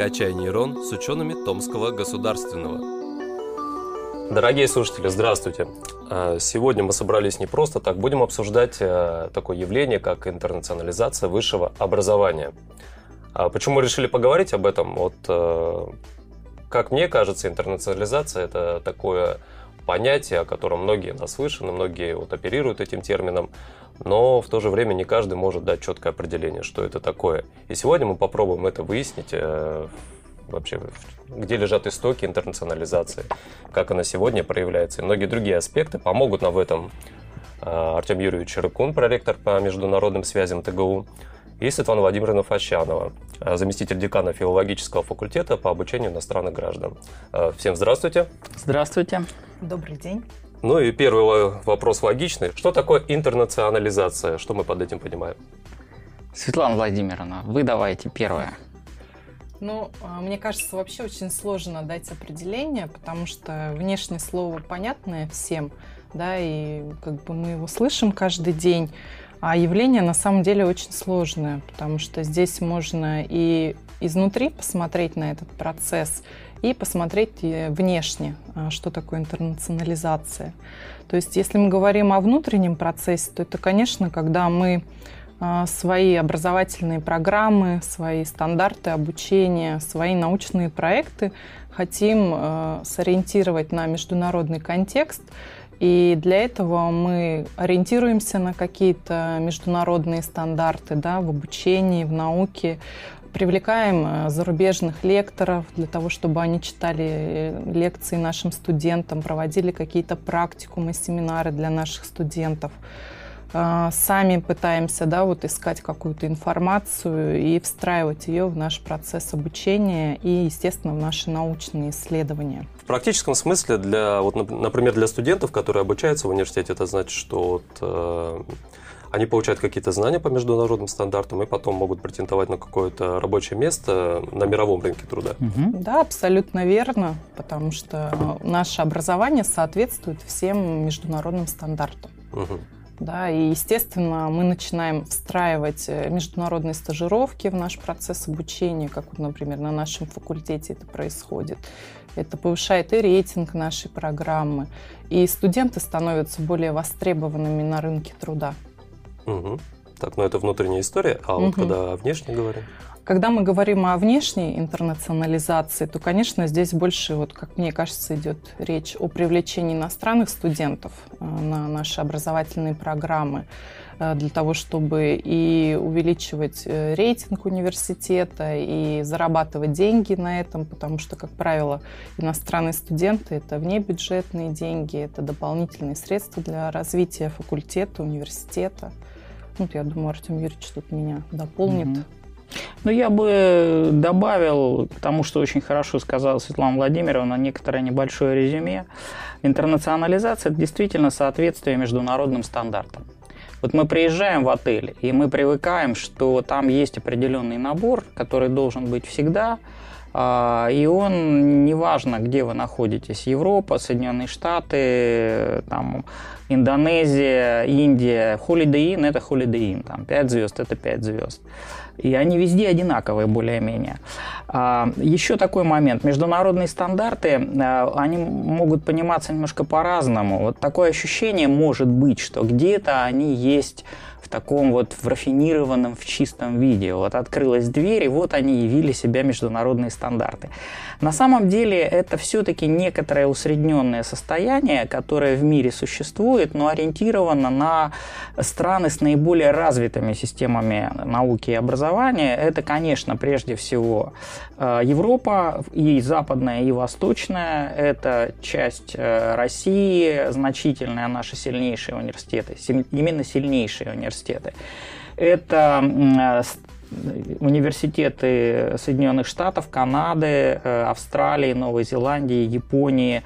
«Качай нейрон» с учеными Томского государственного. Дорогие слушатели, здравствуйте! А, сегодня мы собрались не просто так, будем обсуждать э, такое явление, как интернационализация высшего образования. А почему решили поговорить об этом? Вот, как мне кажется, интернационализация – это такое понятие, о котором многие наслышаны, многие вот оперируют этим термином, но в то же время не каждый может дать четкое определение, что это такое. И сегодня мы попробуем это выяснить, э, вообще, где лежат истоки интернационализации, как она сегодня проявляется, и многие другие аспекты помогут нам в этом. Э, Артем Юрьевич Рыкун, проректор по международным связям ТГУ, и Светлана Владимировна Фащанова, э, заместитель декана филологического факультета по обучению иностранных граждан. Всем здравствуйте. Здравствуйте. Добрый день. Ну и первый вопрос логичный. Что такое интернационализация? Что мы под этим понимаем? Светлана Владимировна, вы давайте первое. Ну, а, мне кажется, вообще очень сложно дать определение, потому что внешнее слово понятное всем, да, и как бы мы его слышим каждый день, а явление на самом деле очень сложное, потому что здесь можно и изнутри посмотреть на этот процесс, и посмотреть э, внешне, а, что такое интернационализация. То есть, если мы говорим о внутреннем процессе, то это, конечно, когда мы а, свои образовательные программы, свои стандарты обучения, свои научные проекты хотим э, сориентировать на международный контекст. И для этого мы ориентируемся на какие-то международные стандарты да, в обучении, в науке, Привлекаем э, зарубежных лекторов для того, чтобы они читали э, лекции нашим студентам, проводили какие-то практикумы, семинары для наших студентов. А, сами пытаемся да, вот искать какую-то информацию и встраивать ее в наш процесс обучения и, естественно, в наши научные исследования. В практическом смысле, для, вот, например, для студентов, которые обучаются в университете, это значит, что вот, э, они получают какие-то знания по международным стандартам и потом могут претендовать на какое-то рабочее место на мировом рынке труда. Угу. Да, абсолютно верно, потому что наше образование соответствует всем международным стандартам. Угу. Да, и, естественно, мы начинаем встраивать э, международные стажировки в наш процесс обучения, как, например, на нашем факультете это происходит. Это повышает и рейтинг нашей программы, и студенты становятся более востребованными на рынке труда. Угу. Так, ну это внутренняя история, а угу. вот когда внешне говорим? Когда мы говорим о внешней интернационализации, то, конечно, здесь больше, вот, как мне кажется, идет речь о привлечении иностранных студентов э, на наши образовательные программы э, для того, чтобы и увеличивать э, рейтинг университета, и зарабатывать деньги на этом, потому что, как правило, иностранные студенты – это внебюджетные деньги, это дополнительные средства для развития факультета, университета. Ну, я думаю, Артем Юрьевич тут меня дополнит. Mm-hmm. Ну, я бы добавил к тому, что очень хорошо сказала Светлана Владимировна, некоторое небольшое резюме. Интернационализация – это действительно соответствие международным стандартам. Вот мы приезжаем в отель, и мы привыкаем, что там есть определенный набор, который должен быть всегда, и он, неважно, где вы находитесь, Европа, Соединенные Штаты, там, Индонезия, Индия, Holiday Inn – это Holiday Inn, там 5 звезд – это 5 звезд. И они везде одинаковые более-менее. А, еще такой момент. Международные стандарты, а, они могут пониматься немножко по-разному. Вот такое ощущение может быть, что где-то они есть таком вот в рафинированном, в чистом виде. Вот открылась дверь, и вот они явили себя международные стандарты. На самом деле это все-таки некоторое усредненное состояние, которое в мире существует, но ориентировано на страны с наиболее развитыми системами науки и образования. Это, конечно, прежде всего э, Европа, и западная, и восточная. Это часть э, России, значительная наши сильнейшие университеты, именно сильнейшие университеты университеты. Это университеты Соединенных Штатов, Канады, э, Австралии, Новой Зеландии, Японии,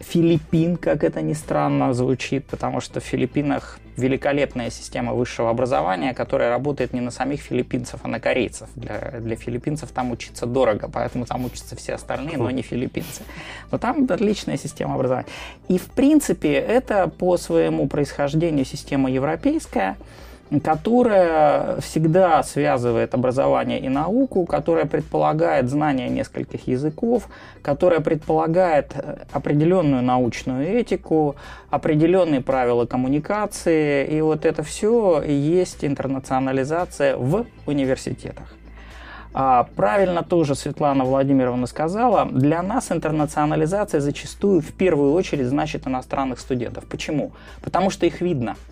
Филиппин, как это ни странно звучит, потому что в Филиппинах великолепная система высшего образования, которая работает не на самих филиппинцев, а на корейцев. Для, для филиппинцев там учиться дорого, поэтому там учатся все остальные, но не филиппинцы. Но там отличная система образования. И, в принципе, это по своему происхождению система европейская, которая всегда связывает образование и науку, которая предполагает знание нескольких языков, которая предполагает э, определенную научную этику, определенные правила коммуникации, и вот это все есть интернационализация в университетах. А правильно тоже Светлана Владимировна сказала, для нас интернационализация зачастую в первую очередь значит иностранных студентов. Почему? Потому что их видно –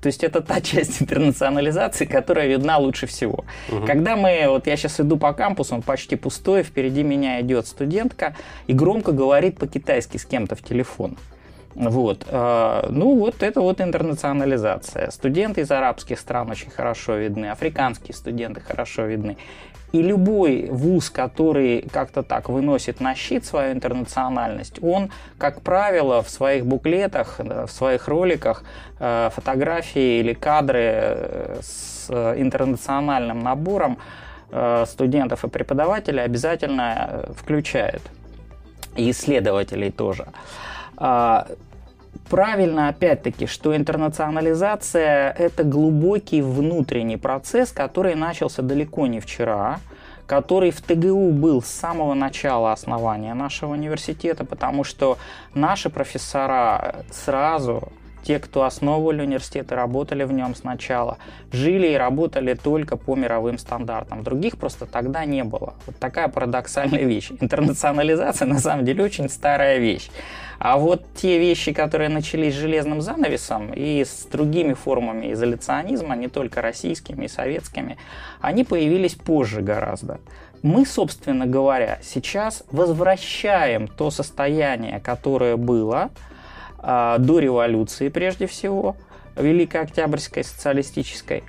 то есть это та часть интернационализации, которая видна лучше всего. Угу. Когда мы, вот я сейчас иду по кампусу, он почти пустой, впереди меня идет студентка и громко говорит по-китайски с кем-то в телефон. Вот. А, ну, вот это вот интернационализация. Студенты из арабских стран очень хорошо видны, африканские студенты хорошо видны. И любой вуз, который как-то так выносит на щит свою интернациональность, он, как правило, в своих буклетах, в своих роликах э, фотографии или кадры э, с интернациональным набором э, студентов и преподавателей обязательно включает. И исследователей тоже. Правильно, опять-таки, что интернационализация – это глубокий внутренний процесс, который начался далеко не вчера, который в ТГУ был с самого начала основания нашего университета, потому что наши профессора сразу те, кто основывали университет и работали в нем сначала, жили и работали только по мировым стандартам. Других просто тогда не было. Вот такая парадоксальная вещь. Интернационализация на самом деле очень старая вещь. А вот те вещи, которые начались с железным занавесом и с другими формами изоляционизма, не только российскими и советскими, они появились позже гораздо. Мы, собственно говоря, сейчас возвращаем то состояние, которое было э, до революции прежде всего, Великой Октябрьской социалистической,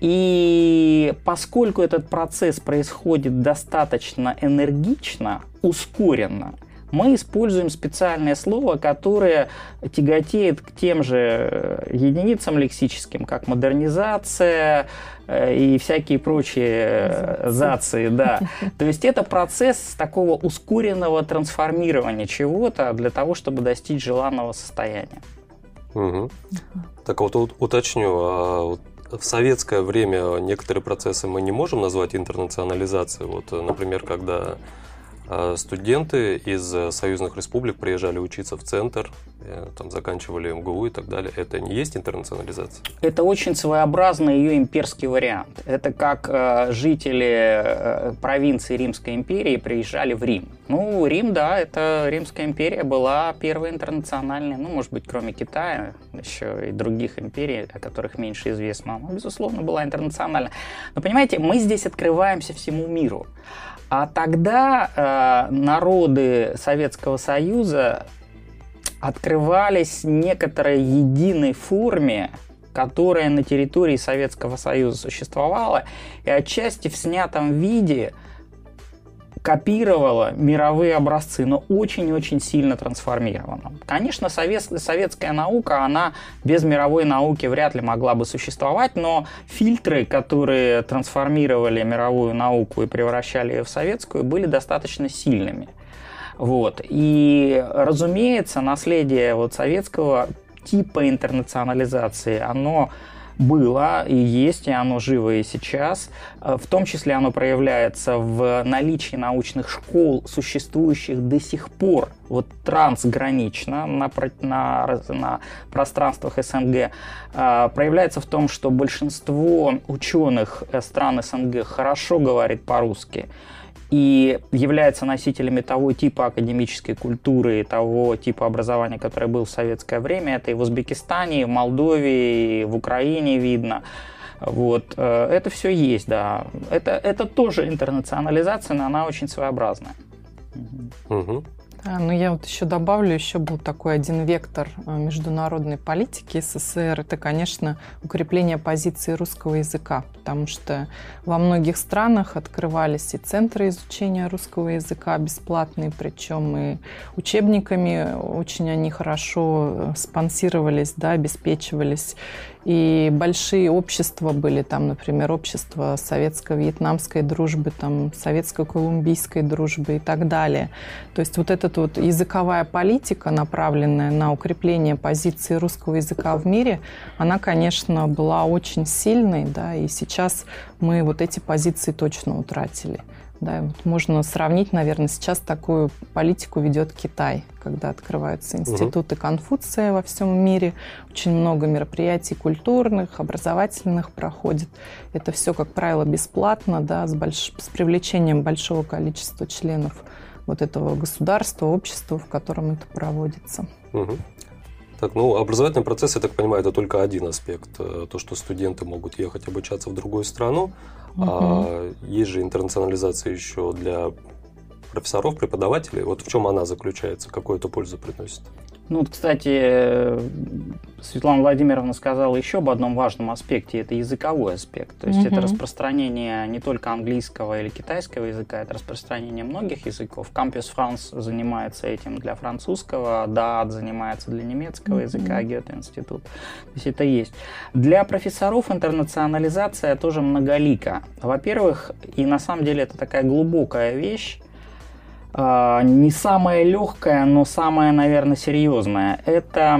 и поскольку этот процесс происходит достаточно энергично, ускоренно, мы используем специальное слово, которое тяготеет к тем же единицам лексическим, как модернизация э, и всякие прочие зации. Да. То есть это процесс такого ускоренного трансформирования чего-то для того, чтобы достичь желанного состояния. Угу. Так вот уточню, а вот в советское время некоторые процессы мы не можем назвать интернационализацией. Вот, например, когда студенты из э, союзных республик приезжали учиться в центр, э, там заканчивали МГУ и так далее. Это не есть интернационализация? Это очень своеобразный ее имперский вариант. Это как э, жители э, провинции Римской империи приезжали в Рим. Ну, Рим, да, это Римская империя была первой интернациональной, ну, может быть, кроме Китая, еще и других империй, о которых меньше известно. Но, безусловно, была интернациональная. Но, понимаете, мы здесь открываемся всему миру. А тогда э, народы Советского Союза открывались некоторой единой форме, которая на территории Советского Союза существовала, и отчасти в снятом виде – копировала мировые образцы, но очень-очень сильно трансформирована. Конечно, совет, советская наука, она без мировой науки вряд ли могла бы существовать, но фильтры, которые трансформировали мировую науку и превращали ее в советскую, были достаточно сильными. Вот. И, разумеется, наследие вот советского типа интернационализации, оно было и есть, и оно живо и сейчас. Э, в том числе оно проявляется в наличии научных школ, существующих до сих пор вот трансгранично на, на, на пространствах СНГ, э, проявляется в том, что большинство ученых э, стран СНГ хорошо говорит по-русски и является носителями того типа академической культуры того типа образования, которое был в советское время. Это и в Узбекистане, и в Молдове, и в Украине видно. Вот. Э, это все есть, да. Это, это тоже интернационализация, но она очень своеобразная. Угу. А, ну, я вот еще добавлю, еще был такой один вектор э, международной политики СССР. Это, конечно, укрепление позиции русского языка, потому что во многих странах открывались и центры изучения русского языка бесплатные, причем и учебниками очень они хорошо э, спонсировались, да, обеспечивались. И большие общества были там, например, общество советско-вьетнамской дружбы, там, советско-колумбийской дружбы и так далее. То есть вот эта вот языковая политика, направленная на укрепление позиции русского языка в мире, она, конечно, была очень сильной, да, и сейчас мы вот эти позиции точно утратили. Да, вот можно сравнить, наверное, сейчас такую политику ведет Китай, когда открываются институты угу. Конфуция во всем мире, очень много мероприятий культурных, образовательных проходит. Это все, как правило, бесплатно, да, с, больш... с привлечением большого количества членов вот этого государства, общества, в котором это проводится. Угу. Так, ну, образовательный процесс, я так понимаю, это только один аспект. Э, то, что студенты могут ехать обучаться в другую страну. Угу. А есть же интернационализация еще для профессоров, преподавателей. Вот в чем она заключается? Какую это пользу приносит? Ну, вот, кстати, Светлана Владимировна сказала еще об одном важном аспекте, это языковой аспект. То есть mm-hmm. это распространение не только английского или китайского языка, это распространение многих языков. Campus France занимается этим для французского, DAAD занимается для немецкого mm-hmm. языка, Гёте-институт. То есть это есть. Для профессоров интернационализация тоже многолика. Во-первых, и на самом деле это такая глубокая вещь, не самая легкая, но самая, наверное, серьезная. Это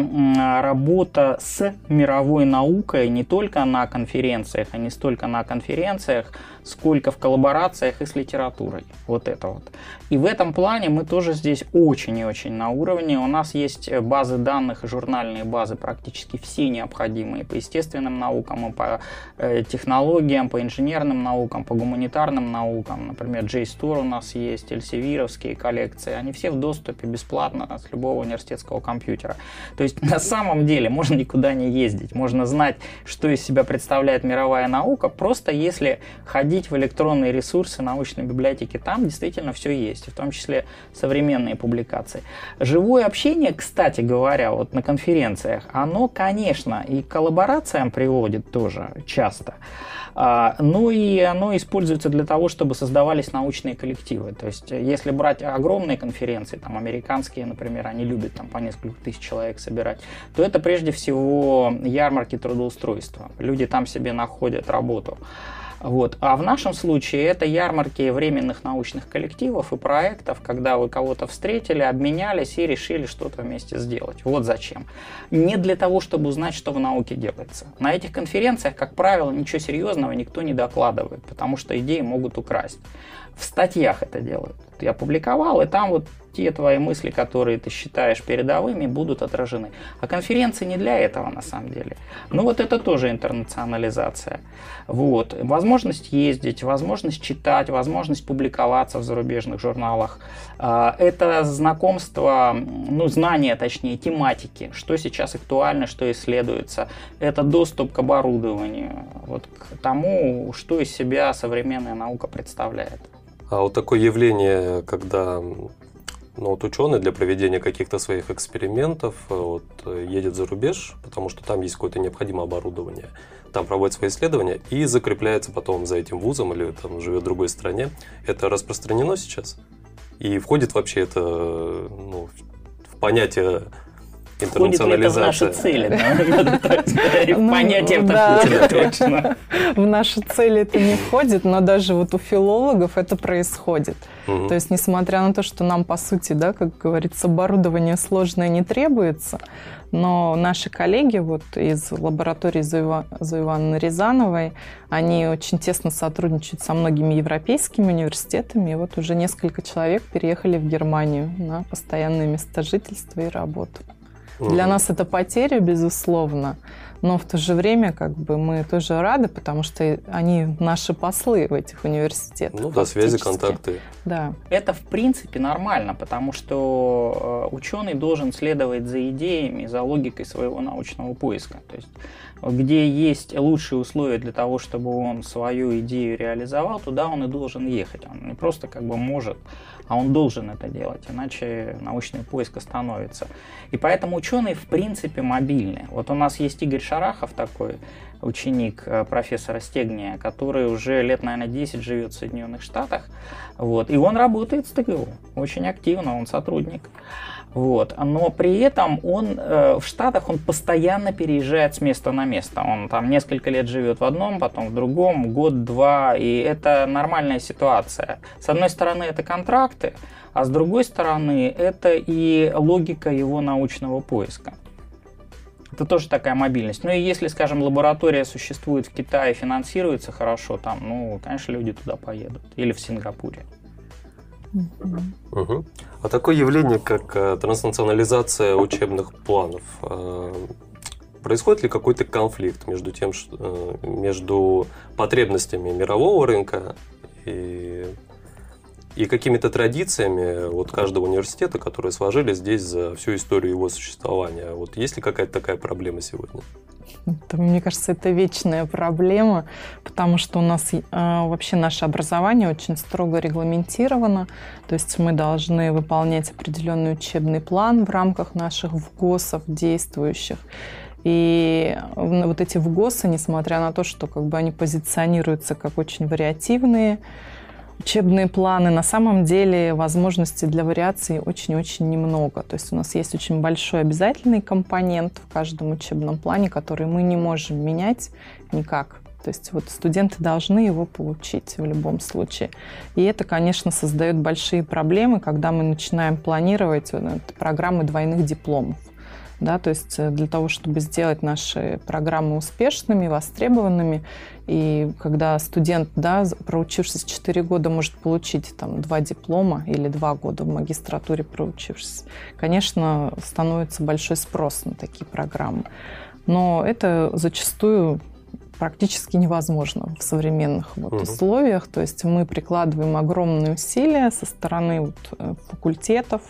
работа с мировой наукой не только на конференциях, а не столько на конференциях, сколько в коллаборациях и с литературой. Вот это вот. И в этом плане мы тоже здесь очень и очень на уровне. У нас есть базы данных журнальные базы практически все необходимые по естественным наукам, и по э, технологиям, по инженерным наукам, по гуманитарным наукам. Например, JSTOR у нас есть, эльсевировские коллекции. Они все в доступе бесплатно с любого университетского компьютера. То есть на самом деле можно никуда не ездить. Можно знать, что из себя представляет мировая наука, просто если ходить заходить в электронные ресурсы научной библиотеки, там действительно все есть, в том числе современные публикации. Живое общение, кстати говоря, вот на конференциях, оно, конечно, и к коллаборациям приводит тоже часто. Ну и оно используется для того, чтобы создавались научные коллективы. То есть, если брать огромные конференции, там американские, например, они любят там по несколько тысяч человек собирать, то это прежде всего ярмарки трудоустройства. Люди там себе находят работу. Вот. А в нашем случае это ярмарки временных научных коллективов и проектов, когда вы кого-то встретили, обменялись и решили что-то вместе сделать. Вот зачем. Не для того, чтобы узнать, что в науке делается. На этих конференциях, как правило, ничего серьезного никто не докладывает, потому что идеи могут украсть. В статьях это делают. Я публиковал, и там вот те твои мысли, которые ты считаешь передовыми, будут отражены. А конференции не для этого на самом деле. Ну вот это тоже интернационализация. Вот. Возможность ездить, возможность читать, возможность публиковаться в зарубежных журналах. А, это знакомство, ну знание точнее, тематики, что сейчас актуально, что исследуется. Это доступ к оборудованию, вот к тому, что из себя современная наука представляет. А вот такое явление, когда ну, вот ученый для проведения каких-то своих экспериментов э, вот, э, едет за рубеж, потому что там есть какое-то необходимое оборудование, там проводит свои исследования и закрепляется потом за этим вузом или там живет в другой стране. Это распространено сейчас? И входит вообще это ну, в понятие интернационализация. Входит в наши цели, да? Ну, Понятие это точно. В наши цели это не входит, но даже вот у филологов это происходит. То есть, несмотря на то, что нам, по сути, да, как говорится, оборудование сложное не требуется, но наши коллеги вот из лаборатории Зои Ивановны Рязановой, они очень тесно сотрудничают со многими европейскими университетами, и вот уже несколько человек переехали в Германию на постоянное место жительства и работу. Для нас это потеря, безусловно, но в то же время как бы мы тоже рады, потому что они наши послы в этих университетах. Ну да, связи, контакты. Да. Это в принципе нормально, потому что э, ученый должен следовать за идеями, за логикой своего научного поиска. То есть где есть лучшие условия для того, чтобы он свою идею реализовал, туда он и должен ехать. Он не просто как бы может, а он должен это делать, иначе научный поиск остановится. И поэтому ученые в принципе мобильны. Вот у нас есть Игорь Шарахов такой, ученик э, профессора Стегния, который уже лет, наверное, 10 живет в Соединенных Штатах. Вот, и он работает с ТГУ очень активно, он сотрудник. Вот. Но при этом он э, в Штатах он постоянно переезжает с места на место. Он там несколько лет живет в одном, потом в другом, год-два, и это нормальная ситуация. С одной стороны, это контракты, а с другой стороны, это и логика его научного поиска. Это тоже такая мобильность. Ну и если, скажем, лаборатория существует в Китае, финансируется хорошо там, ну, конечно, люди туда поедут. Или в Сингапуре. Угу. А такое явление, как э, транснационализация учебных планов, э, происходит ли какой-то конфликт между тем, э, между потребностями мирового рынка и и какими-то традициями вот каждого университета, которые сложились здесь за всю историю его существования. Вот есть ли какая-то такая проблема сегодня? Это, мне кажется, это вечная проблема, потому что у нас э, вообще наше образование очень строго регламентировано. То есть мы должны выполнять определенный учебный план в рамках наших ВГОСов действующих. И вот эти ВГОСы, несмотря на то, что как бы они позиционируются как очень вариативные, учебные планы. На самом деле возможностей для вариаций очень-очень немного. То есть у нас есть очень большой обязательный компонент в каждом учебном плане, который мы не можем менять никак. То есть вот студенты должны его получить в любом случае. И это, конечно, создает большие проблемы, когда мы начинаем планировать э, программы двойных дипломов. Да, то есть э, для того, чтобы сделать наши программы успешными, востребованными, и когда студент, да, проучившись 4 года, может получить там два диплома или два года в магистратуре проучившись, конечно, становится большой спрос на такие программы. Но это зачастую практически невозможно в современных вот угу. условиях. То есть мы прикладываем огромные усилия со стороны вот э, факультетов,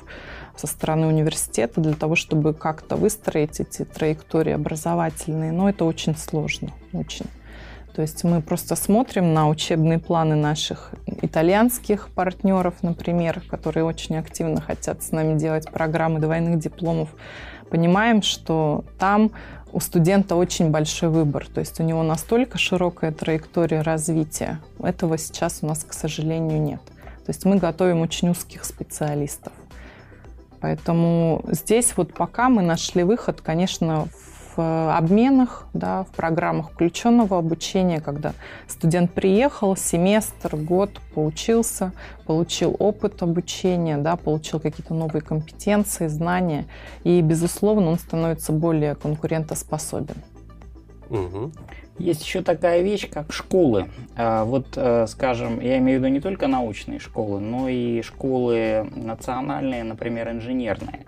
со стороны университета для того, чтобы как-то выстроить эти траектории образовательные. Но это очень сложно, очень. То есть мы просто смотрим на учебные планы наших итальянских партнеров, например, которые очень активно хотят с нами делать программы двойных дипломов. Понимаем, что там у студента очень большой выбор. То есть у него настолько широкая траектория развития. Этого сейчас у нас, к сожалению, нет. То есть мы готовим очень узких специалистов. Поэтому здесь вот пока мы нашли выход, конечно, в обменах, да, в программах включенного обучения, когда студент приехал, семестр, год поучился, получил опыт обучения, да, получил какие-то новые компетенции, знания, и, безусловно, он становится более конкурентоспособен. Угу. Есть еще такая вещь, как школы. А, вот, э, скажем, я имею в виду не только научные школы, но и школы национальные, например, инженерные.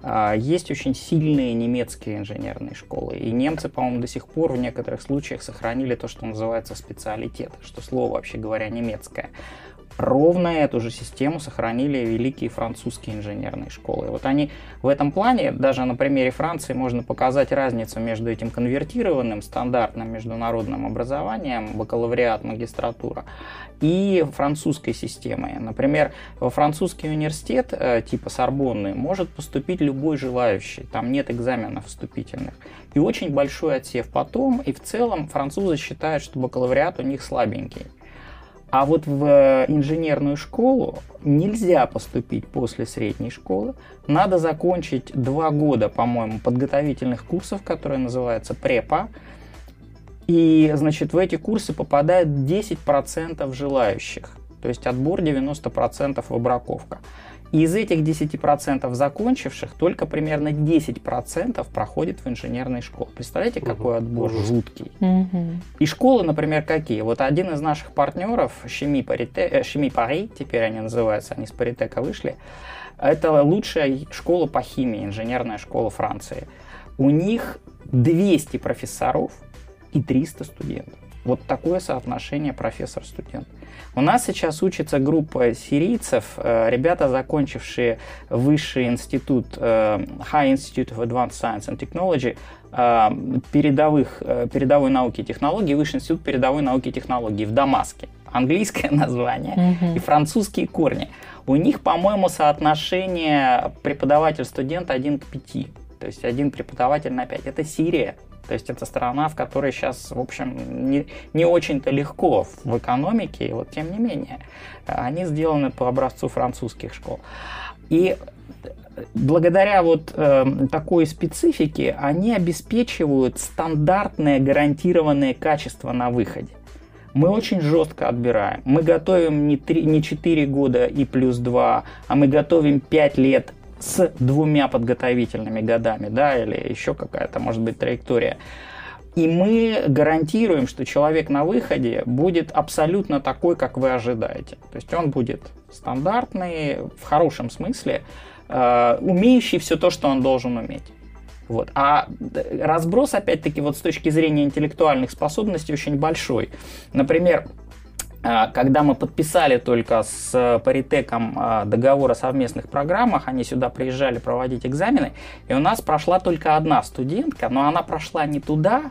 А, есть очень сильные немецкие инженерные школы. И немцы, по-моему, до сих пор в некоторых случаях сохранили то, что называется специалитет, что слово, вообще говоря, немецкое. Ровно эту же систему сохранили великие французские инженерные школы. Вот они в этом плане, даже на примере Франции, можно показать разницу между этим конвертированным стандартным международным образованием, бакалавриат, магистратура, и французской системой. Например, во французский университет э, типа Сорбонны может поступить любой желающий, там нет экзаменов вступительных. И очень большой отсев потом, и в целом французы считают, что бакалавриат у них слабенький. А вот в э, инженерную школу нельзя поступить после средней школы. Надо закончить два года, по-моему, подготовительных курсов, которые называются препа. И, значит, в эти курсы попадает 10% желающих. То есть отбор 90% выбраковка. И из этих 10% закончивших только примерно 10% проходит в инженерной школе. Представляете, какой отбор угу. жуткий. Угу. И школы, например, какие? Вот один из наших партнеров, Шеми Пари, теперь они называются, они с Паритека вышли, это лучшая школа по химии, инженерная школа Франции. У них 200 профессоров и 300 студентов. Вот такое соотношение профессор-студент. У нас сейчас учится группа сирийцев, э, ребята, закончившие высший институт, э, High Institute of Advanced Science and Technology, э, передовых, передовой науки и технологий, Высший институт передовой науки и технологий в Дамаске. Английское название mm-hmm. и французские корни. У них, по-моему, соотношение преподаватель-студент 1 к 5. То есть один преподаватель на 5. Это Сирия. То есть это страна, в которой сейчас, в общем, не, не очень-то легко в экономике, и вот тем не менее, они сделаны по образцу французских школ. И благодаря вот э, такой специфике они обеспечивают стандартное гарантированное качество на выходе. Мы очень жестко отбираем. Мы готовим не, 3, не 4 года и плюс 2, а мы готовим 5 лет с двумя подготовительными годами, да, или еще какая-то, может быть, траектория. И мы гарантируем, что человек на выходе будет абсолютно такой, как вы ожидаете. То есть он будет стандартный, в хорошем смысле, э, умеющий все то, что он должен уметь. Вот. А разброс, опять-таки, вот с точки зрения интеллектуальных способностей очень большой. Например, э, когда мы подписали только с Паритеком э, договор о совместных программах, они сюда приезжали проводить экзамены, и у нас прошла только одна студентка, но она прошла не туда,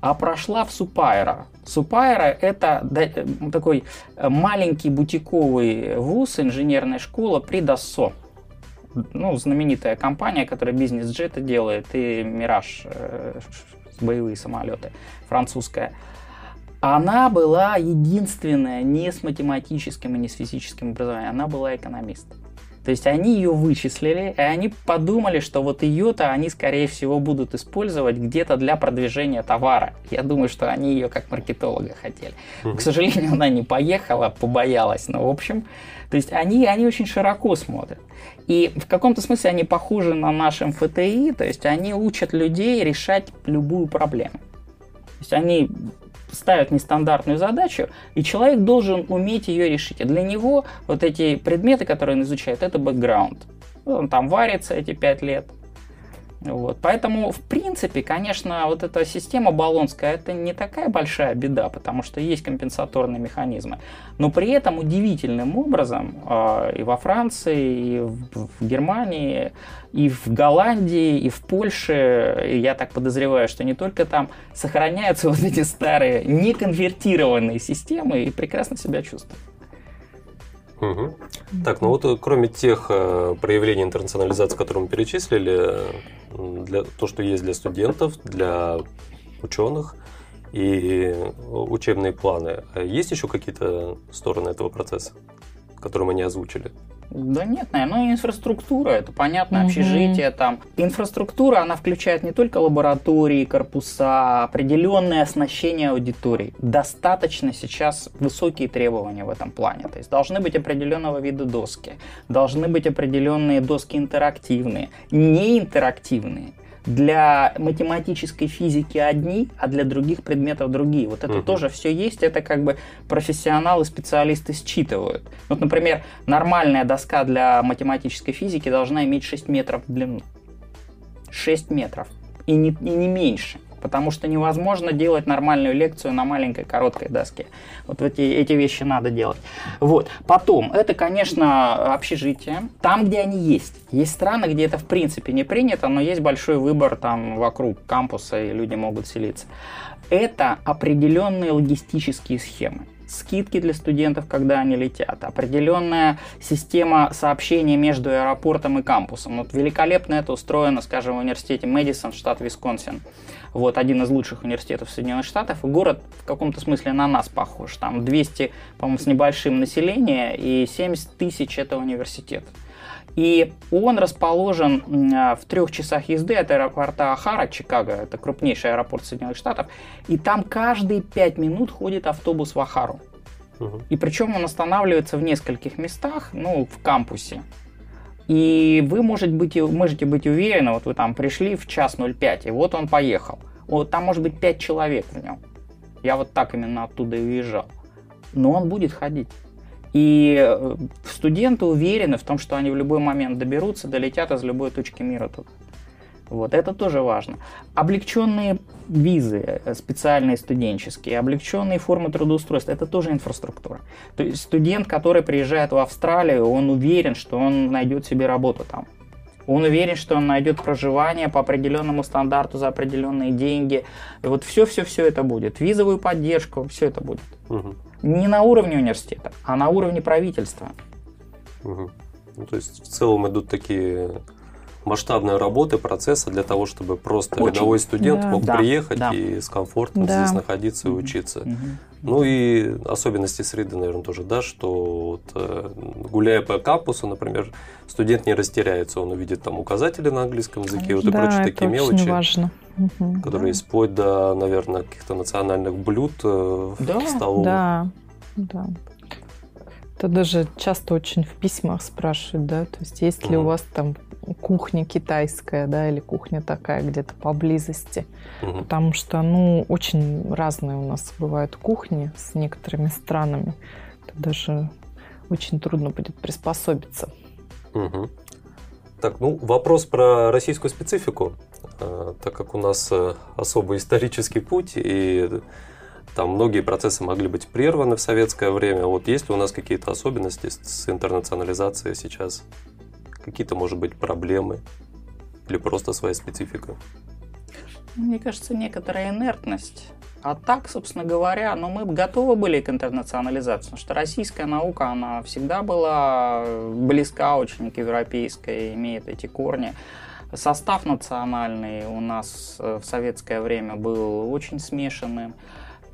а прошла в SUPAERO. SUPAERO – это такой маленький бутиковый вуз, инженерная школа при Dassault. Ну, знаменитая компания, которая бизнес-джеты делает, и Мираж, э, боевые самолеты, французская. Она была единственная не с математическим и не с физическим образованием, она была экономистом. То есть они ее вычислили, и они подумали, что вот ее-то они, скорее всего, будут использовать где-то для продвижения товара. Я думаю, что они ее как маркетолога хотели. К сожалению, она не поехала, побоялась. Но, в общем, то есть они, они очень широко смотрят. И в каком-то смысле они похожи на нашем ФТИ, то есть они учат людей решать любую проблему. То есть они ставят нестандартную задачу, и человек должен уметь ее решить. И для него вот эти предметы, которые он изучает, это бэкграунд. Он там варится эти пять лет, вот. Поэтому, в принципе, конечно, вот эта система баллонская, это не такая большая беда, потому что есть компенсаторные механизмы. Но при этом удивительным образом э, и во Франции, и в, в Германии, и в Голландии, и в Польше, и я так подозреваю, что не только там сохраняются вот эти старые неконвертированные системы и прекрасно себя чувствуют. Угу. Так, ну вот э, кроме тех э, проявлений интернационализации, которые мы перечислили, для, то, что есть для студентов, для ученых и учебные планы, а есть еще какие-то стороны этого процесса, которые мы не озвучили? Да нет, наверное, ну инфраструктура, это понятно, угу. общежитие там. Инфраструктура, она включает не только лаборатории, корпуса, определенное оснащение аудиторий. Достаточно сейчас высокие требования в этом плане. То есть должны быть определенного вида доски, должны быть определенные доски интерактивные, не интерактивные для математической физики одни, а для других предметов другие. Вот это угу. тоже все есть, это как бы профессионалы, специалисты считывают. Вот, например, нормальная доска для математической физики должна иметь 6 метров в длину. 6 метров. И не, и не меньше потому что невозможно делать нормальную лекцию на маленькой короткой доске. Вот эти, эти вещи надо делать. Вот. Потом, это, конечно, общежитие, там, где они есть. Есть страны, где это в принципе не принято, но есть большой выбор там вокруг кампуса, и люди могут селиться. Это определенные логистические схемы скидки для студентов, когда они летят, определенная система сообщения между аэропортом и кампусом. Вот великолепно это устроено, скажем, в университете Мэдисон, штат Висконсин вот один из лучших университетов Соединенных Штатов, и город в каком-то смысле на нас похож. Там 200, по-моему, с небольшим населения и 70 тысяч это университет. И он расположен в трех часах езды от аэропорта Ахара, Чикаго, это крупнейший аэропорт Соединенных Штатов, и там каждые пять минут ходит автобус в Ахару. И причем он останавливается в нескольких местах, ну, в кампусе. И вы может быть, можете быть уверены, вот вы там пришли в час 05, и вот он поехал. Вот там может быть 5 человек в нем. Я вот так именно оттуда и уезжал. Но он будет ходить. И э, студенты уверены в том, что они в любой момент доберутся, долетят из любой точки мира тут. Вот, это тоже важно. Облегченные визы э, специальные студенческие, облегченные формы трудоустройства, это тоже инфраструктура. То есть студент, который приезжает в Австралию, он уверен, что он найдет себе работу там. Он уверен, что он найдет проживание по определенному стандарту за определенные деньги. И вот все-все-все это будет. Визовую поддержку, все это будет. Угу. Не на уровне университета, а на уровне правительства. Угу. Ну, то есть в целом идут такие масштабной работы, процесса для того, чтобы просто Очень. рядовой студент Да. мог Да, приехать да. и с комфортом Да. здесь находиться и учиться. Мгм. Ну и особенности среды, наверное, тоже, да, что вот, э, гуляя по кампусу, например, студент не растеряется, он увидит там указатели на английском языке, вот и да, прочие такие мелочи, важно. Мгм. которые есть вплоть до, наверное, каких-то национальных блюд э, Да, в столовых. Да, да. Это даже часто очень в письмах спрашивают, да, то есть есть ли у Мгм. вас там кухня китайская, да, или кухня такая где-то поблизости. Мгм. Потому что, ну, очень разные у нас бывают кухни с некоторыми странами. Это даже очень трудно будет приспособиться. Мгм. Так, ну вопрос про российскую специфику, Э, так как у нас э, особый исторический путь и там многие процессы могли быть прерваны в советское время. Вот есть ли у нас какие-то особенности с интернационализацией сейчас? Какие-то, может быть, проблемы или просто своя специфика? Мне кажется, некоторая инертность. А так, собственно говоря, ну, мы готовы были к интернационализации, потому что российская наука, она всегда была близка очень к европейской, имеет эти корни. Состав национальный у нас э, в советское время был очень смешанным.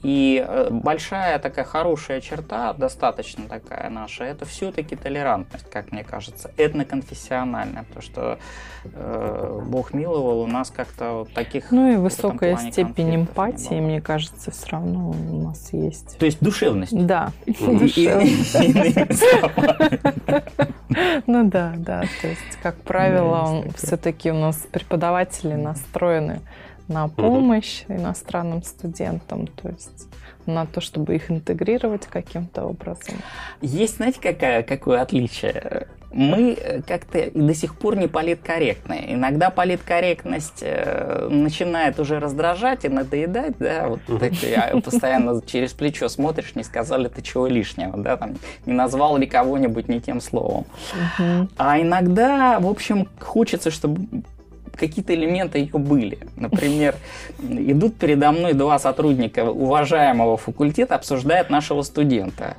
И э, большая такая хорошая черта, достаточно такая наша, это все-таки толерантность, как мне кажется, этноконфессиональная, потому что э, Бог миловал, у нас как-то вот таких... Ну и высокая степень эмпатии, мне кажется, все равно у нас есть. То есть душевность. Да, ну да, да. То есть, как правило, все-таки у нас преподаватели настроены на помощь иностранным студентам, то есть на то, чтобы их интегрировать каким-то образом. Есть, знаете, какая, какое отличие? Мы э, как-то и до сих пор не политкорректны. Иногда политкорректность э, начинает уже раздражать и надоедать, да, вот так, а, постоянно через плечо смотришь, не сказали ты чего лишнего, да, там, не назвал ли кого-нибудь не тем словом. А иногда, в общем, хочется, чтобы какие-то элементы ее были. Например, идут передо мной два сотрудника уважаемого факультета, обсуждают нашего студента.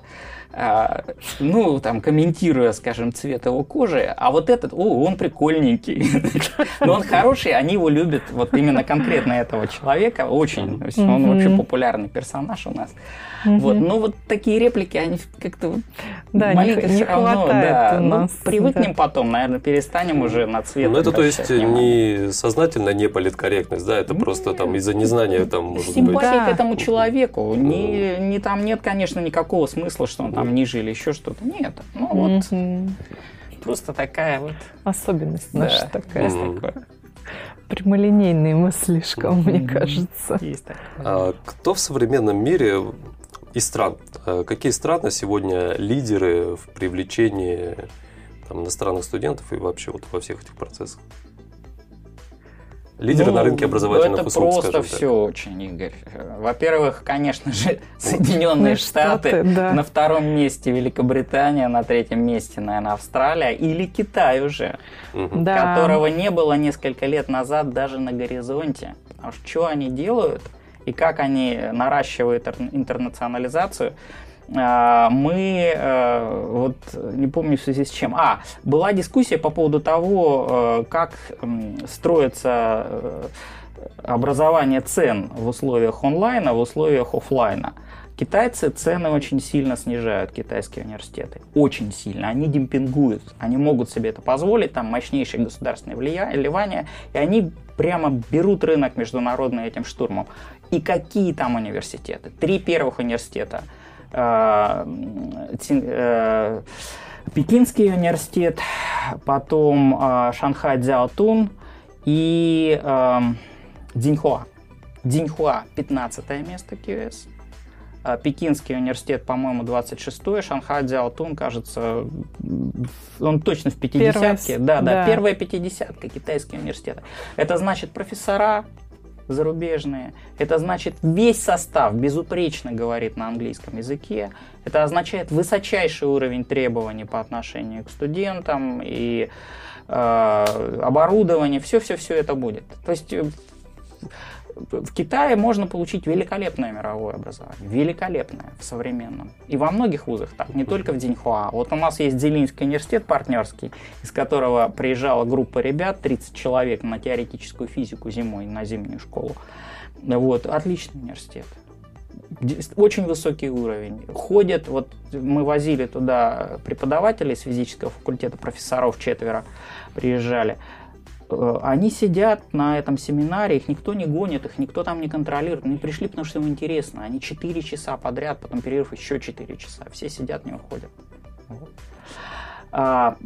А, ну, там, комментируя, скажем, цвет его кожи, а вот этот, о, он прикольненький. Но он хороший, они его любят, вот именно конкретно этого человека, очень. То есть он вообще популярный персонаж у нас. Вот, но вот такие реплики, они как-то Да, не маленько не всё равно, хватает да. у Ну, привыкнем да. потом, наверное, перестанем уже на цвет. Ну, это то есть не сознательно не политкорректность, да, это просто там из-за незнания там может быть. Симпатия к этому человеку. Не, не там нет, конечно, никакого смысла, что он там ниже или еще что-то. Нет. Ну вот Мгм. просто такая вот. Особенность да, наша такая. есть Мгм. такое. Прямолинейные мы слишком, мне Мгм. кажется. Есть такое. А кто в современном мире из стран, э, какие страны сегодня лидеры в привлечении там, иностранных студентов и вообще вот во всех этих процессах? Лидеры Ну, на рынке образовательных Это услуг, просто скажем так. все очень, Игорь. Во-первых, конечно же, Соединенные Штаты, Штаты, да. на втором месте Великобритания, на третьем месте, наверное, Австралия или Китай уже. Да. которого не было несколько лет назад даже на горизонте. Потому что что они делают и как они наращивают интернационализацию, а, мы, э, вот не помню в связи с чем. А, была дискуссия по поводу того, э, как строится э, образование цен в условиях онлайна, в условиях офлайна. Китайцы цены очень сильно снижают, китайские университеты. Очень сильно. Они демпингуют. Они могут себе это позволить, там мощнейшие государственные влия- вливания, и они прямо берут рынок международный этим штурмом. И какие там университеты? Три первых университета. Цин- э, Пекинский университет, потом э, Шанхай Цзяотун и э, Диньхуа. Диньхуа 15 место QS. А Пекинский университет, по-моему, 26-й, Шанхай Цзяотун, кажется, он точно в 50-ке. Первый, Да, да, да. первая 50-ка китайские университеты. Это значит профессора зарубежные. Это значит весь состав безупречно говорит на английском языке. Это означает высочайший уровень требований по отношению к студентам и э, оборудование. Все-все-все это будет. То есть э, в Китае можно получить великолепное мировое образование, великолепное в современном. И во многих вузах так, не только в Диньхуа. Вот у нас есть Зелинский университет партнерский, из которого приезжала группа ребят, 30 человек на теоретическую физику зимой, на зимнюю школу. Вот, отличный университет очень высокий уровень. Ходят, вот мы возили туда преподавателей с физического факультета, профессоров четверо приезжали. Э, они сидят на этом семинаре, их никто не гонит, их никто там не контролирует. Они пришли, потому что им интересно. Они 4 часа подряд, потом перерыв еще 4 часа. Все сидят, не уходят. А,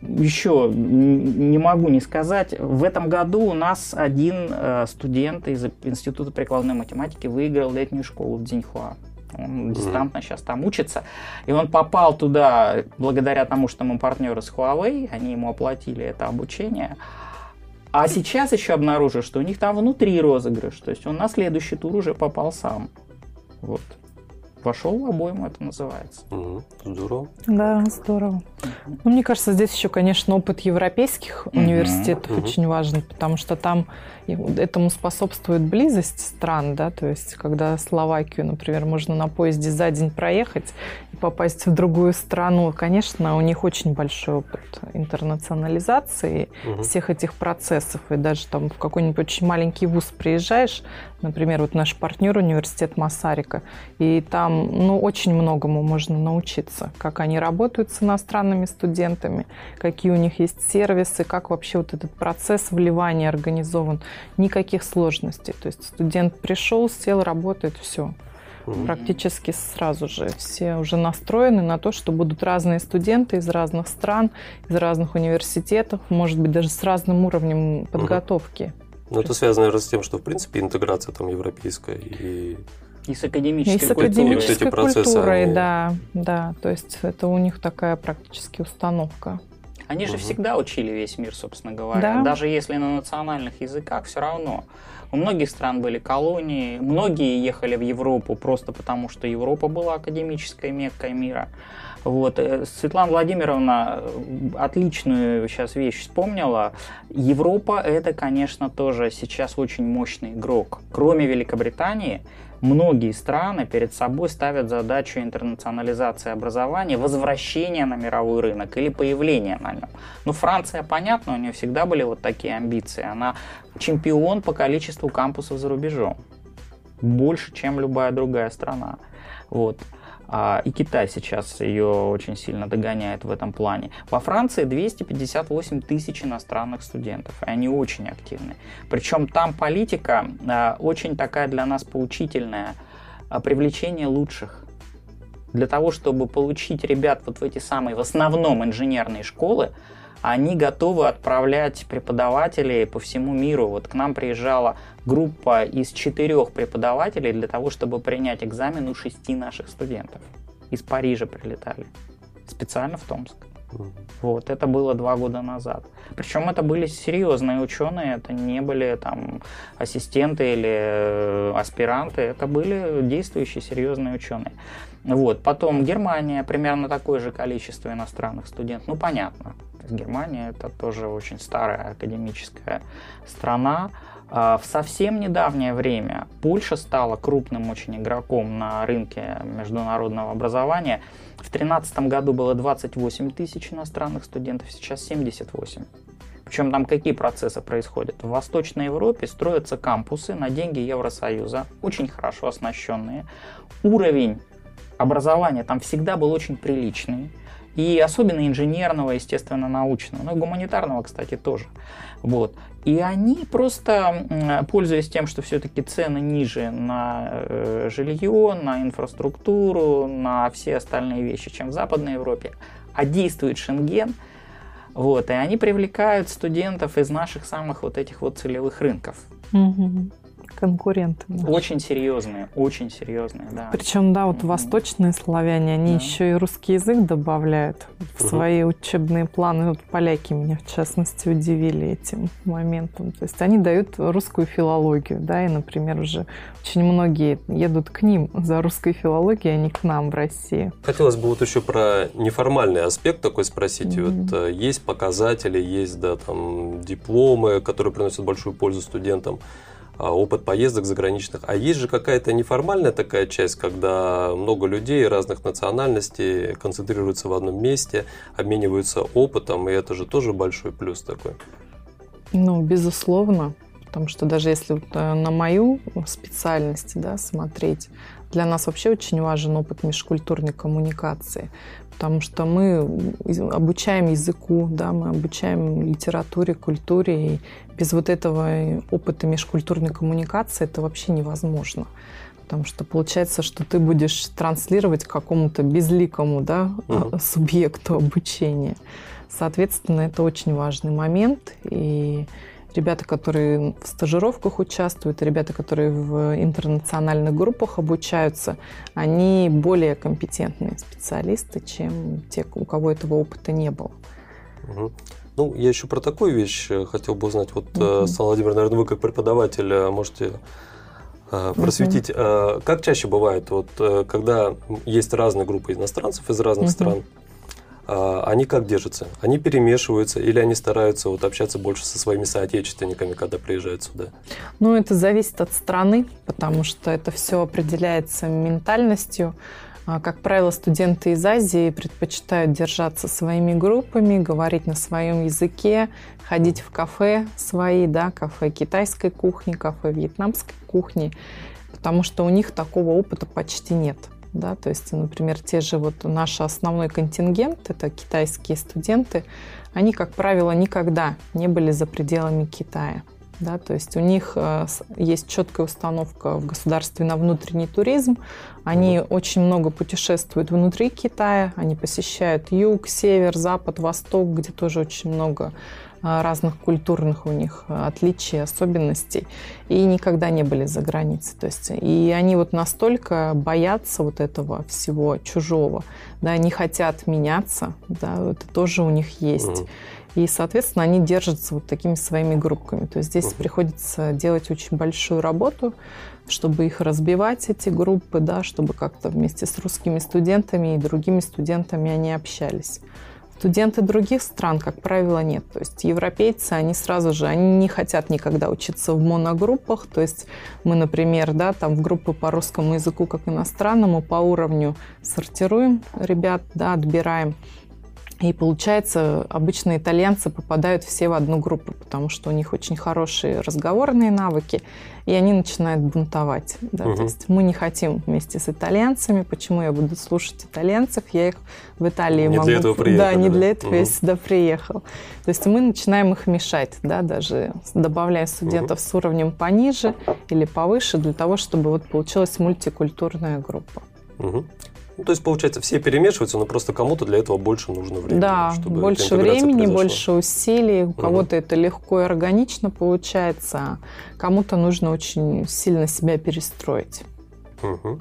еще не могу не сказать, в этом году у нас один э, студент из Института прикладной математики выиграл летнюю школу в Диньхуа. Он дистантно сейчас там учится. И он попал туда благодаря тому, что мы партнеры с Huawei, они ему оплатили это обучение. А сейчас еще обнаружил, что у них там внутри розыгрыш. То есть он на следующий тур уже попал сам. Вот. Вошел в обойму, это называется. Угу. Здорово. Да, здорово. Ну, мне кажется, здесь еще, конечно, опыт европейских угу. университетов угу. очень важен, потому что там этому способствует близость стран, да, то есть когда Словакию, например, можно на поезде за день проехать и попасть в другую страну, конечно, у них очень большой опыт интернационализации угу. всех этих процессов, и даже там в какой-нибудь очень маленький вуз приезжаешь, например, вот наш партнер университет Масарика, и там, ну, очень многому можно научиться, как они работают с иностранными студентами, какие у них есть сервисы, как вообще вот этот процесс вливания организован никаких сложностей. То есть студент пришел, сел, работает, все. Практически сразу же все уже настроены на то, что будут разные студенты из разных стран, из разных университетов, может быть, даже с разным уровнем подготовки. Mm-hmm. Ну, это связано, наверное, с тем, что, в принципе, интеграция там европейская и и с академической, и с академической культурой. культурой, они... да, да. То есть это у них такая практически установка. Они же всегда учили весь мир, собственно говоря. Да. Даже если на национальных языках, все равно. У многих стран были колонии, многие ехали в Европу просто потому, что Европа была академической меккой мира. Вот. Э, Светлана Владимировна э, отличную сейчас вещь вспомнила. Европа это, конечно, тоже сейчас очень мощный игрок. Кроме Великобритании, многие страны перед собой ставят задачу интернационализации образования, возвращения на мировой рынок или появления на нем. Ну, Франция, понятно, у нее всегда были вот такие амбиции. Она чемпион по количеству кампусов за рубежом. Больше, чем любая другая страна. Вот. А, и Китай сейчас ее очень сильно догоняет в этом плане. Во Франции 258 тысяч иностранных студентов, и они очень активны. Причем там политика а, очень такая для нас поучительная, а, привлечение лучших. Для того, чтобы получить ребят вот в эти самые, в основном инженерные школы, они готовы отправлять преподавателей по всему миру. Вот к нам приезжала группа из четырех преподавателей для того, чтобы принять экзамен у шести наших студентов. Из Парижа прилетали. Специально в Томск. Вот, это было два года назад. Причем это были серьезные ученые, это не были там ассистенты или э, аспиранты, это были действующие серьезные ученые. Вот, потом Германия, примерно такое же количество иностранных студентов. Ну, понятно, Германия это тоже очень старая академическая страна. А, в совсем недавнее время Польша стала крупным очень игроком на рынке международного образования. В 2013 году было 28 тысяч иностранных студентов, сейчас 78. Причем там какие процессы происходят? В Восточной Европе строятся кампусы на деньги Евросоюза, очень хорошо оснащенные. Уровень образования там всегда был очень приличный. И особенно инженерного, естественно, научного, ну и гуманитарного, кстати, тоже. Вот. И они просто, пользуясь тем, что все-таки цены ниже на э, жилье, на инфраструктуру, на все остальные вещи, чем в Западной Европе, а действует Шенген, вот, и они привлекают студентов из наших самых вот этих вот целевых рынков. Угу конкуренты. Очень серьезные, очень серьезные, да. Причем, да, вот восточные славяне, они да. еще и русский язык добавляют в угу. свои учебные планы. Вот поляки меня, в частности, удивили этим моментом. То есть они дают русскую филологию, да, и, например, уже очень многие едут к ним за русской филологией, а не к нам в России. Хотелось бы вот еще про неформальный аспект такой спросить. mm Вот э, есть показатели, есть, да, там, дипломы, которые приносят большую пользу студентам. А, опыт поездок заграничных. А есть же какая-то неформальная такая часть, когда много людей разных национальностей концентрируются в одном месте, обмениваются опытом, и это же тоже большой плюс такой. Ну, безусловно, потому что даже если вот э, на мою специальность да, смотреть, для нас вообще очень важен опыт межкультурной коммуникации, потому что мы обучаем языку, да, мы обучаем литературе, культуре, и без вот этого опыта межкультурной коммуникации это вообще невозможно. Потому что получается, что ты будешь транслировать какому-то безликому да, угу. субъекту обучения. Соответственно, это очень важный момент. И ребята, которые в стажировках участвуют, ребята, которые в интернациональных группах обучаются, они более компетентные специалисты, чем те, у кого этого опыта не было. Угу. Ну, я еще про такую вещь э, хотел бы узнать. Вот, угу. Сан Владимир, наверное, вы как преподаватель э, можете просветить. Угу. Как чаще бывает, вот, когда есть разные группы иностранцев из разных угу. стран, они как держатся? Они перемешиваются или они стараются вот общаться больше со своими соотечественниками, когда приезжают сюда? Ну, это зависит от страны, потому что это все определяется ментальностью. А, как правило, студенты из Азии предпочитают держаться своими группами, говорить на своем языке, ходить в кафе свои, да, кафе китайской кухни, кафе вьетнамской кухни, потому что у них такого опыта почти нет да, то есть, например, те же вот наш основной контингент, это китайские студенты, они, как правило, никогда не были за пределами Китая. Да, то есть у них э, есть четкая установка в государстве на внутренний туризм. Они mm очень много путешествуют внутри Китая. Они посещают юг, север, запад, восток, где тоже очень много разных культурных у них отличий, особенностей, и никогда не были за границей. То есть, и они вот настолько боятся вот этого всего чужого, да, не хотят меняться, да, это тоже у них есть. Mm-hmm. И, соответственно, они держатся вот такими своими группками. То есть здесь uh-huh. приходится делать очень большую работу, чтобы их разбивать, эти группы, да, чтобы как-то вместе с русскими студентами и другими студентами они общались. Студенты других стран, как правило, нет. То есть европейцы, они сразу же, они не хотят никогда учиться в моногруппах. То есть мы, например, да, там в группы по русскому языку как иностранному по уровню сортируем ребят, да, отбираем. И получается, обычно итальянцы попадают все в одну группу, потому что у них очень хорошие разговорные навыки, и они начинают бунтовать. Да? Угу. То есть мы не хотим вместе с итальянцами. Почему я буду слушать итальянцев? Я их в Италии не могу... Для этого приехал, да, не да? для этого угу. я сюда приехал. То есть мы начинаем их мешать, да, даже добавляя студентов угу. с уровнем пониже или повыше, для того, чтобы вот получилась мультикультурная группа. Угу. Ну, то есть, получается, все перемешиваются, но просто кому-то для этого больше нужно времени. Да, чтобы больше времени, произошла. больше усилий. У угу. кого-то это легко и органично получается, кому-то нужно очень сильно себя перестроить. Угу.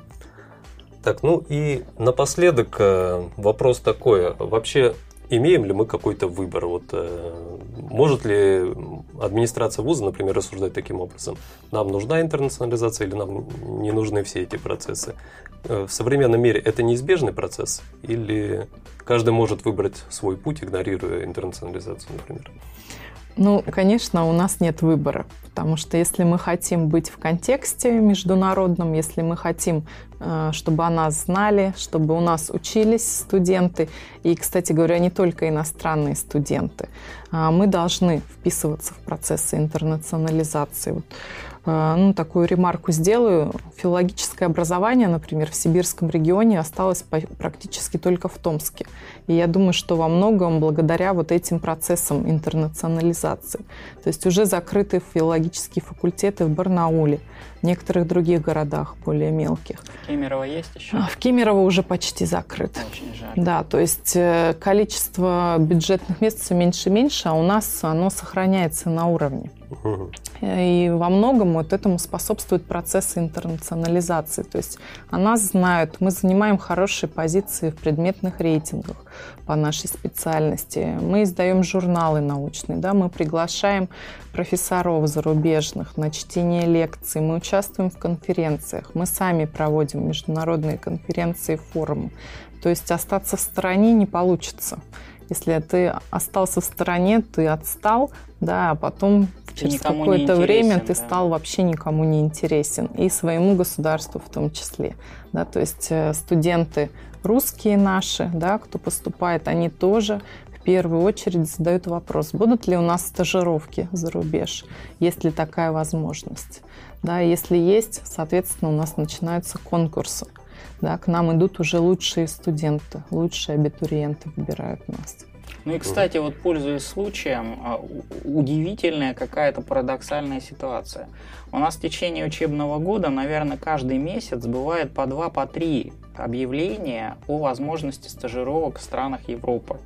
Так, ну и напоследок э, вопрос такой. Вообще, имеем ли мы какой-то выбор? Вот, э, может ли администрация вуза, например, рассуждать таким образом? Нам нужна интернационализация или нам не нужны все эти процессы? Э, в современном мире это неизбежный процесс? Или каждый может выбрать свой путь, игнорируя интернационализацию, например? Ну, конечно, у нас нет выбора, потому что если мы хотим быть в контексте международном, если мы хотим, э, чтобы о нас знали, чтобы у нас учились студенты, и, кстати говоря, не только иностранные студенты, а мы должны вписываться в процессы интернационализации. Э, ну, такую ремарку сделаю. Филологическое образование, например, в сибирском регионе осталось практически только в Томске. И я думаю, что во многом благодаря вот этим процессам интернационализации. То есть уже закрыты филологические факультеты в Барнауле, в некоторых других городах, более мелких. В Кемерово есть еще? А, в Кемерово уже почти закрыто. Очень жаль. Да, то есть э, количество бюджетных мест все меньше и меньше, а у нас оно сохраняется на уровне. И во многом вот этому способствует процесс интернационализации. То есть о нас знают, мы занимаем хорошие позиции в предметных рейтингах по нашей специальности. Мы издаем журналы научные, да, мы приглашаем профессоров зарубежных на чтение лекций, мы участвуем в конференциях, мы сами проводим международные конференции, форумы. То есть остаться в стороне не получится. Если ты остался в стороне, ты отстал, да, а потом через какое-то время ты да. стал вообще никому не интересен, и своему государству в том числе. Да, то есть э, студенты русские наши, да, кто поступает, они тоже в первую очередь задают вопрос, будут ли у нас стажировки за рубеж, есть ли такая возможность. Да, если есть, соответственно, у нас начинаются конкурсы. Да, к нам идут уже лучшие студенты, лучшие абитуриенты выбирают нас. Ну и, кстати, вот пользуясь случаем, а, удивительная какая-то парадоксальная ситуация. У нас в течение учебного года, наверное, каждый месяц бывает по два, по три объявления о возможности стажировок в странах Европы,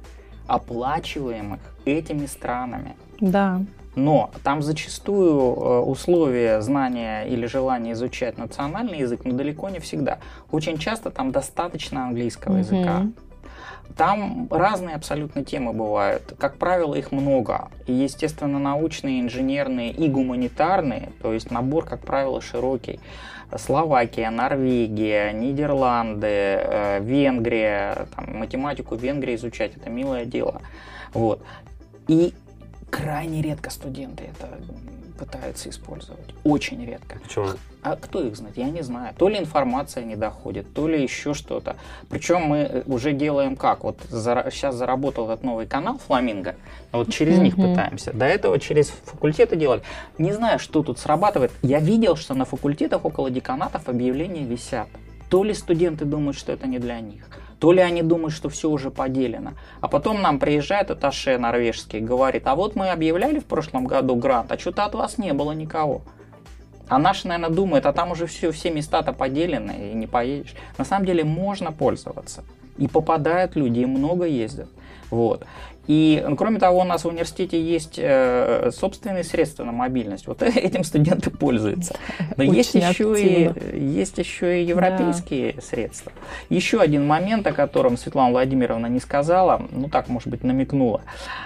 оплачиваемых этими странами. Да. Но там зачастую э, условия знания или желания изучать национальный язык, но далеко не всегда. Очень часто там достаточно английского угу. языка. Там разные абсолютно темы бывают. Как правило, их много. И, естественно, научные, инженерные и гуманитарные, то есть набор, как правило, широкий. Словакия, Норвегия, Нидерланды, э, Венгрия, там, математику Венгрии изучать это милое дело. Вот. И крайне редко студенты это пытаются использовать. Очень редко. Почему? А кто их знает? Я не знаю. То ли информация не доходит, то ли еще что-то. Причем мы э, уже делаем как? Вот за, сейчас заработал этот новый канал Фламинго, вот через них пытаемся. До этого через факультеты делали. Не знаю, что тут срабатывает. Я видел, что на факультетах около деканатов объявления висят. То ли студенты думают, что это не для них, то ли они думают, что все уже поделено. А потом нам приезжает Аташе норвежский и говорит, а вот мы объявляли в прошлом году грант, а что-то от вас не было никого. А наши, наверное, думают, а там уже все, все места-то поделены и не поедешь. На самом деле можно пользоваться. И попадают люди, и много ездят. Вот. И, кроме того, у нас в университете есть э, собственные средства на мобильность. Вот этим студенты пользуются. Но есть еще, и, есть еще и европейские да. средства. Еще один момент, о котором Светлана Владимировна не сказала, ну так, может быть, намекнула.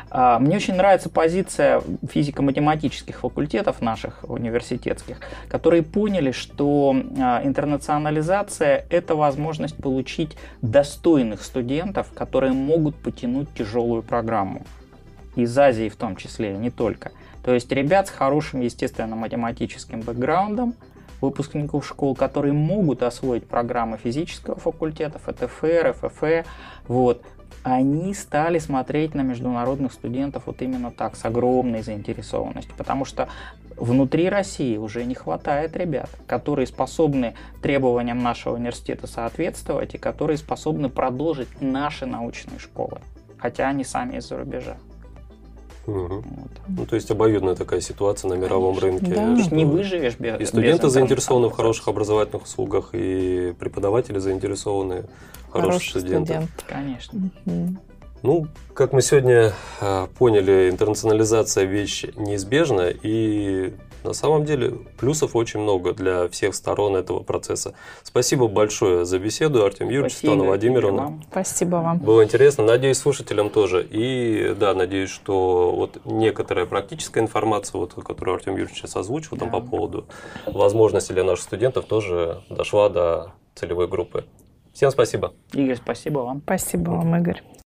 А, мне очень нравится позиция физико-математических факультетов наших университетских, которые поняли, что а, интернационализация – это возможность получить достойных студентов, которые могут потянуть тяжелую программу программу. Из Азии в том числе, не только. То есть ребят с хорошим, естественно, математическим бэкграундом, выпускников школ, которые могут освоить программы физического факультета, ФТФР, ФФ, вот, они стали смотреть на международных студентов вот именно так, с огромной заинтересованностью, потому что внутри России уже не хватает ребят, которые способны требованиям нашего университета соответствовать и которые способны продолжить наши научные школы хотя они сами из-за рубежа. Угу. Вот. Ну, то есть обоюдная такая ситуация на мировом Конечно. рынке. Да. Что не выживешь без И студенты без заинтересованы в хороших образовательных услугах, и преподаватели заинтересованы в хороших студентах. Студент. Конечно. Угу. Ну, как мы сегодня э, поняли, интернационализация вещь неизбежна, и на самом деле плюсов очень много для всех сторон этого процесса. Спасибо большое за беседу, Артем Юрьевич, Светлана Владимировна. Спасибо вам. Было интересно. Надеюсь, слушателям тоже. И да, надеюсь, что вот некоторая практическая информация, вот, которую Артем Юрьевич сейчас озвучил да. там по поводу возможностей для наших студентов, тоже дошла до целевой группы. Всем спасибо. Игорь, спасибо вам. Спасибо вам, Игорь.